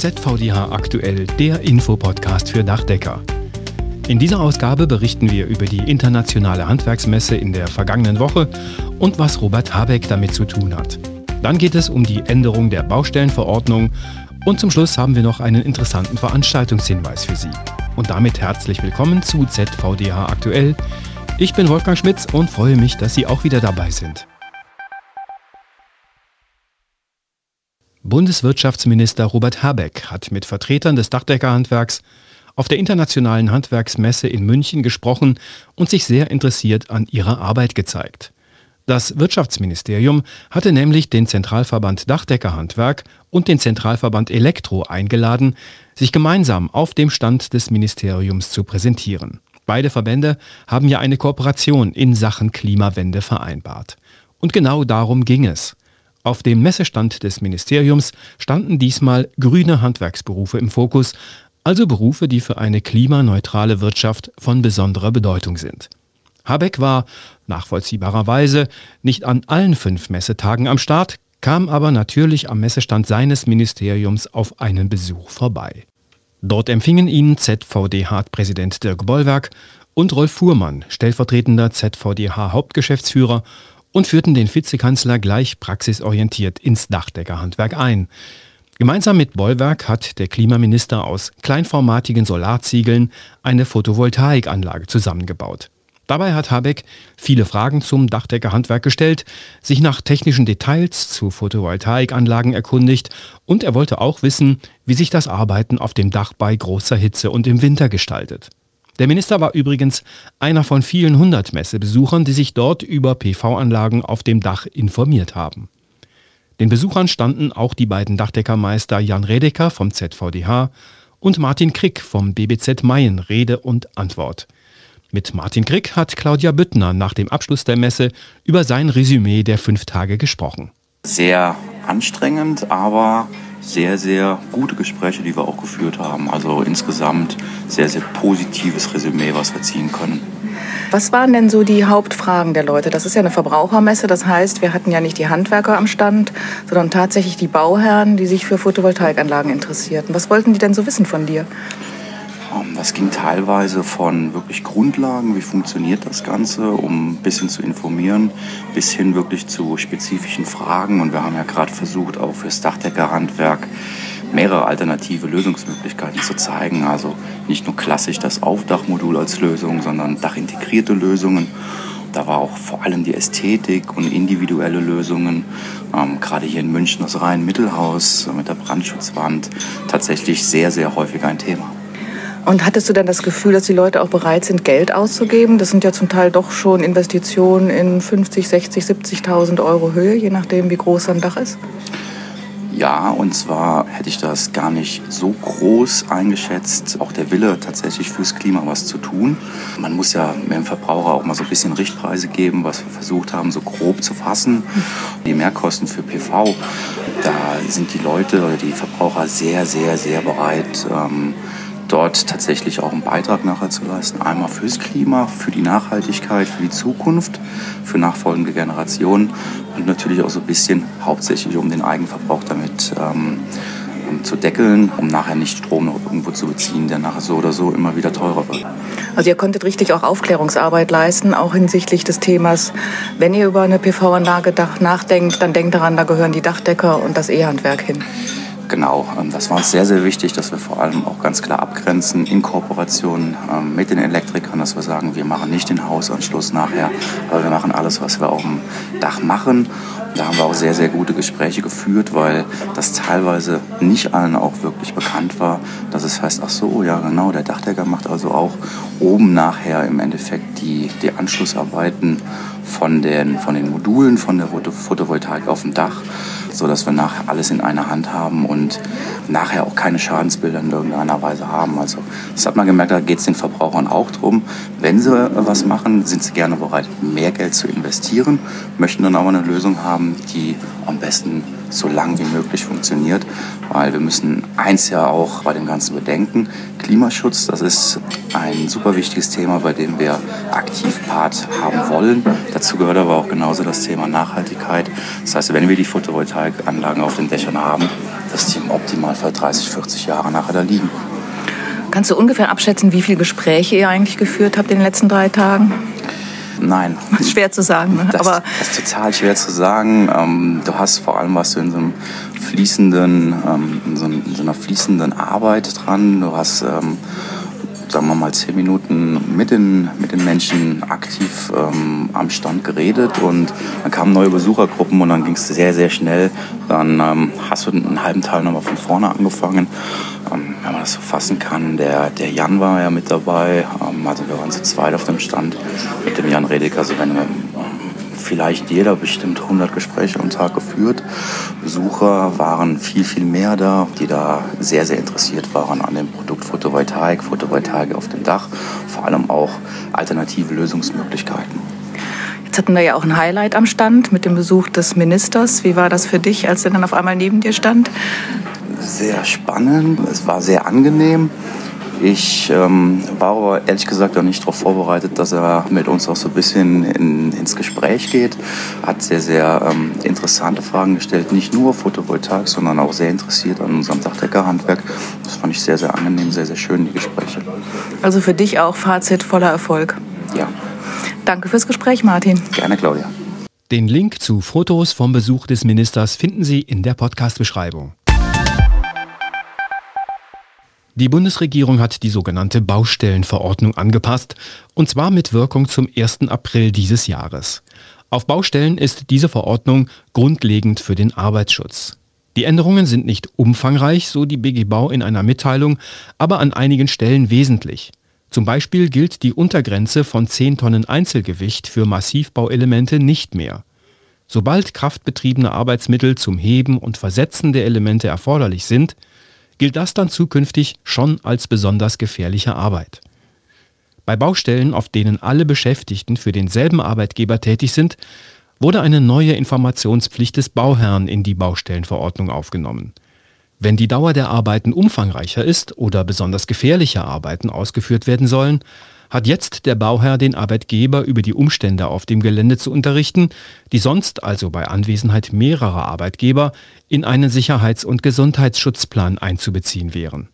ZVDH aktuell, der Infopodcast für Dachdecker. In dieser Ausgabe berichten wir über die internationale Handwerksmesse in der vergangenen Woche und was Robert Habeck damit zu tun hat. Dann geht es um die Änderung der Baustellenverordnung und zum Schluss haben wir noch einen interessanten Veranstaltungshinweis für Sie. Und damit herzlich willkommen zu ZVDH aktuell. Ich bin Wolfgang Schmitz und freue mich, dass Sie auch wieder dabei sind. Bundeswirtschaftsminister Robert Habeck hat mit Vertretern des Dachdeckerhandwerks auf der Internationalen Handwerksmesse in München gesprochen und sich sehr interessiert an ihrer Arbeit gezeigt. Das Wirtschaftsministerium hatte nämlich den Zentralverband Dachdeckerhandwerk und den Zentralverband Elektro eingeladen, sich gemeinsam auf dem Stand des Ministeriums zu präsentieren. Beide Verbände haben ja eine Kooperation in Sachen Klimawende vereinbart. Und genau darum ging es. Auf dem Messestand des Ministeriums standen diesmal grüne Handwerksberufe im Fokus, also Berufe, die für eine klimaneutrale Wirtschaft von besonderer Bedeutung sind. Habeck war, nachvollziehbarerweise, nicht an allen fünf Messetagen am Start, kam aber natürlich am Messestand seines Ministeriums auf einen Besuch vorbei. Dort empfingen ihn ZVDH-Präsident Dirk Bollwerk und Rolf Fuhrmann, stellvertretender ZVDH-Hauptgeschäftsführer und führten den Vizekanzler gleich praxisorientiert ins Dachdeckerhandwerk ein. Gemeinsam mit Bollwerk hat der Klimaminister aus kleinformatigen Solarziegeln eine Photovoltaikanlage zusammengebaut. Dabei hat Habeck viele Fragen zum Dachdeckerhandwerk gestellt, sich nach technischen Details zu Photovoltaikanlagen erkundigt und er wollte auch wissen, wie sich das Arbeiten auf dem Dach bei großer Hitze und im Winter gestaltet. Der Minister war übrigens einer von vielen hundert Messebesuchern, die sich dort über PV-Anlagen auf dem Dach informiert haben. Den Besuchern standen auch die beiden Dachdeckermeister Jan Redeker vom ZVDH und Martin Krick vom BBZ Mayen Rede und Antwort. Mit Martin Krick hat Claudia Büttner nach dem Abschluss der Messe über sein Resümee der fünf Tage gesprochen. Sehr anstrengend, aber sehr, sehr gute Gespräche, die wir auch geführt haben. Also insgesamt sehr, sehr positives Resümee, was wir ziehen können. Was waren denn so die Hauptfragen der Leute? Das ist ja eine Verbrauchermesse, das heißt, wir hatten ja nicht die Handwerker am Stand, sondern tatsächlich die Bauherren, die sich für Photovoltaikanlagen interessierten. Was wollten die denn so wissen von dir? Das ging teilweise von wirklich Grundlagen, wie funktioniert das Ganze, um ein bisschen zu informieren, bis hin wirklich zu spezifischen Fragen. Und wir haben ja gerade versucht, auch fürs Dachdeckerhandwerk mehrere alternative Lösungsmöglichkeiten zu zeigen. Also nicht nur klassisch das Aufdachmodul als Lösung, sondern dachintegrierte Lösungen. Da war auch vor allem die Ästhetik und individuelle Lösungen, ähm, gerade hier in München das Rhein-Mittelhaus mit der Brandschutzwand, tatsächlich sehr, sehr häufig ein Thema. Und hattest du dann das Gefühl, dass die Leute auch bereit sind, Geld auszugeben? Das sind ja zum Teil doch schon Investitionen in 50, 60, 70.000 Euro Höhe, je nachdem, wie groß ein Dach ist. Ja, und zwar hätte ich das gar nicht so groß eingeschätzt, auch der Wille tatsächlich fürs Klima was zu tun. Man muss ja dem Verbraucher auch mal so ein bisschen Richtpreise geben, was wir versucht haben, so grob zu fassen. Die Mehrkosten für PV, da sind die Leute oder die Verbraucher sehr, sehr, sehr bereit, ähm, dort tatsächlich auch einen Beitrag nachher zu leisten. Einmal fürs Klima, für die Nachhaltigkeit, für die Zukunft, für nachfolgende Generationen und natürlich auch so ein bisschen hauptsächlich um den Eigenverbrauch damit ähm, zu deckeln, um nachher nicht Strom noch irgendwo zu beziehen, der nachher so oder so immer wieder teurer wird. Also ihr konntet richtig auch Aufklärungsarbeit leisten, auch hinsichtlich des Themas, wenn ihr über eine PV-Anlage nachdenkt, dann denkt daran, da gehören die Dachdecker und das E-Handwerk hin. Genau, ähm, das war uns sehr, sehr wichtig, dass wir vor allem auch ganz klar abgrenzen in Kooperation ähm, mit den Elektrikern, dass wir sagen, wir machen nicht den Hausanschluss nachher, aber wir machen alles, was wir auf dem Dach machen. Da haben wir auch sehr, sehr gute Gespräche geführt, weil das teilweise nicht allen auch wirklich bekannt war, dass es heißt, ach so, ja genau, der Dachdecker macht also auch oben nachher im Endeffekt die, die Anschlussarbeiten von den, von den Modulen von der Photovoltaik auf dem Dach so dass wir nachher alles in einer Hand haben und nachher auch keine Schadensbilder in irgendeiner Weise haben. Also das hat man gemerkt, da geht es den Verbrauchern auch drum. Wenn sie was machen, sind sie gerne bereit, mehr Geld zu investieren, möchten dann aber eine Lösung haben, die am besten so lang wie möglich funktioniert, weil wir müssen eins ja auch bei dem Ganzen bedenken, Klimaschutz, das ist ein super wichtiges Thema, bei dem wir aktiv Part haben wollen. Dazu gehört aber auch genauso das Thema Nachhaltigkeit. Das heißt, wenn wir die Photovoltaikanlagen auf den Dächern haben, dass die im Optimalfall 30, 40 Jahre nachher da liegen. Kannst du ungefähr abschätzen, wie viele Gespräche ihr eigentlich geführt habt in den letzten drei Tagen? Nein. Schwer zu sagen, ne? Das, aber das ist total schwer zu sagen. Ähm, du hast vor allem was du in so einem fließenden, ähm, in, so, in, so, einer fließenden Arbeit dran. Du hast ähm, sagen wir mal, zehn Minuten mit den, mit den Menschen aktiv ähm, am Stand geredet und dann kamen neue Besuchergruppen und dann ging es sehr, sehr schnell. Dann ähm, hast du einen halben Teil nochmal von vorne angefangen. Ähm, wenn man das so fassen kann, der, der Jan war ja mit dabei, ähm, also wir waren zu zweit auf dem Stand mit dem Jan Redik. Also wenn wir vielleicht jeder bestimmt 100 Gespräche am Tag geführt. Besucher waren viel, viel mehr da, die da sehr, sehr interessiert waren an dem Produkt Photovoltaik, Photovoltaik auf dem Dach, vor allem auch alternative Lösungsmöglichkeiten. Jetzt hatten wir ja auch ein Highlight am Stand mit dem Besuch des Ministers. Wie war das für dich, als er dann auf einmal neben dir stand? Sehr spannend, es war sehr angenehm. Ich ähm, war aber ehrlich gesagt auch nicht darauf vorbereitet, dass er mit uns auch so ein bisschen in, ins Gespräch geht. Hat sehr, sehr ähm, interessante Fragen gestellt, nicht nur Photovoltaik, sondern auch sehr interessiert an unserem Dachdeckerhandwerk. Das fand ich sehr, sehr angenehm, sehr, sehr schön, die Gespräche. Also für dich auch Fazit voller Erfolg. Ja. Danke fürs Gespräch, Martin. Gerne, Claudia. Den Link zu Fotos vom Besuch des Ministers finden Sie in der Podcast-Beschreibung. Die Bundesregierung hat die sogenannte Baustellenverordnung angepasst, und zwar mit Wirkung zum 1. April dieses Jahres. Auf Baustellen ist diese Verordnung grundlegend für den Arbeitsschutz. Die Änderungen sind nicht umfangreich, so die BG Bau in einer Mitteilung, aber an einigen Stellen wesentlich. Zum Beispiel gilt die Untergrenze von 10 Tonnen Einzelgewicht für Massivbauelemente nicht mehr. Sobald kraftbetriebene Arbeitsmittel zum Heben und Versetzen der Elemente erforderlich sind, gilt das dann zukünftig schon als besonders gefährliche Arbeit. Bei Baustellen, auf denen alle Beschäftigten für denselben Arbeitgeber tätig sind, wurde eine neue Informationspflicht des Bauherrn in die Baustellenverordnung aufgenommen. Wenn die Dauer der Arbeiten umfangreicher ist oder besonders gefährliche Arbeiten ausgeführt werden sollen, hat jetzt der Bauherr den Arbeitgeber über die Umstände auf dem Gelände zu unterrichten, die sonst also bei Anwesenheit mehrerer Arbeitgeber in einen Sicherheits- und Gesundheitsschutzplan einzubeziehen wären.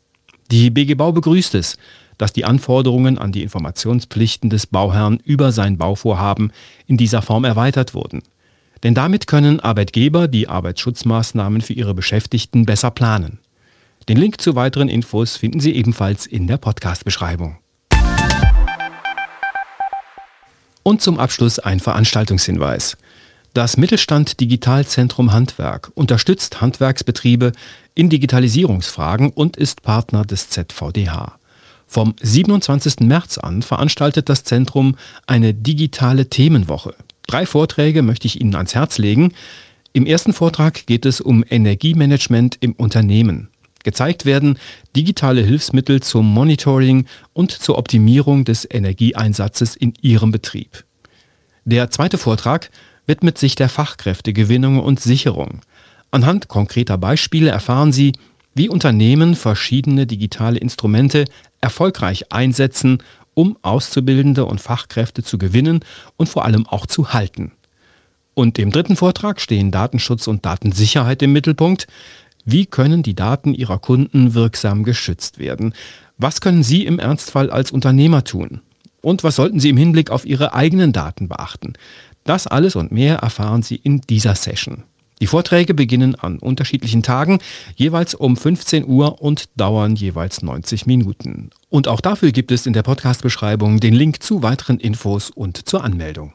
Die BG Bau begrüßt es, dass die Anforderungen an die Informationspflichten des Bauherrn über sein Bauvorhaben in dieser Form erweitert wurden. Denn damit können Arbeitgeber die Arbeitsschutzmaßnahmen für ihre Beschäftigten besser planen. Den Link zu weiteren Infos finden Sie ebenfalls in der Podcast-Beschreibung. Und zum Abschluss ein Veranstaltungshinweis. Das Mittelstand Digitalzentrum Handwerk unterstützt Handwerksbetriebe in Digitalisierungsfragen und ist Partner des ZVDH. Vom 27. März an veranstaltet das Zentrum eine digitale Themenwoche. Drei Vorträge möchte ich Ihnen ans Herz legen. Im ersten Vortrag geht es um Energiemanagement im Unternehmen. Gezeigt werden digitale Hilfsmittel zum Monitoring und zur Optimierung des Energieeinsatzes in Ihrem Betrieb. Der zweite Vortrag widmet sich der Fachkräftegewinnung und Sicherung. Anhand konkreter Beispiele erfahren Sie, wie Unternehmen verschiedene digitale Instrumente erfolgreich einsetzen, um Auszubildende und Fachkräfte zu gewinnen und vor allem auch zu halten. Und im dritten Vortrag stehen Datenschutz und Datensicherheit im Mittelpunkt. Wie können die Daten Ihrer Kunden wirksam geschützt werden? Was können Sie im Ernstfall als Unternehmer tun? Und was sollten Sie im Hinblick auf Ihre eigenen Daten beachten? Das alles und mehr erfahren Sie in dieser Session. Die Vorträge beginnen an unterschiedlichen Tagen, jeweils um 15 Uhr und dauern jeweils 90 Minuten. Und auch dafür gibt es in der Podcast-Beschreibung den Link zu weiteren Infos und zur Anmeldung.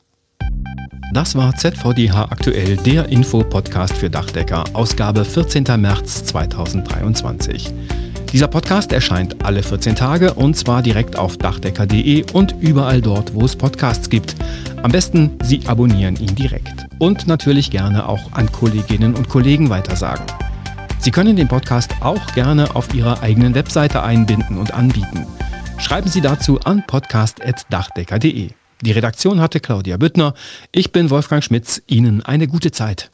Das war ZVDH aktuell, der Info-Podcast für Dachdecker, Ausgabe 14. März 2023. Dieser Podcast erscheint alle 14 Tage und zwar direkt auf dachdecker.de und überall dort, wo es Podcasts gibt. Am besten, Sie abonnieren ihn direkt. Und natürlich gerne auch an Kolleginnen und Kollegen weitersagen. Sie können den Podcast auch gerne auf Ihrer eigenen Webseite einbinden und anbieten. Schreiben Sie dazu an podcast.dachdecker.de. Die Redaktion hatte Claudia Büttner. Ich bin Wolfgang Schmitz. Ihnen eine gute Zeit.